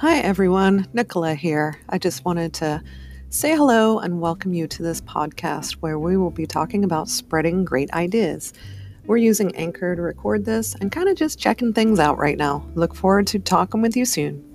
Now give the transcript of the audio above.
Hi, everyone. Nicola here. I just wanted to say hello and welcome you to this podcast where we will be talking about spreading great ideas. We're using Anchor to record this and kind of just checking things out right now. Look forward to talking with you soon.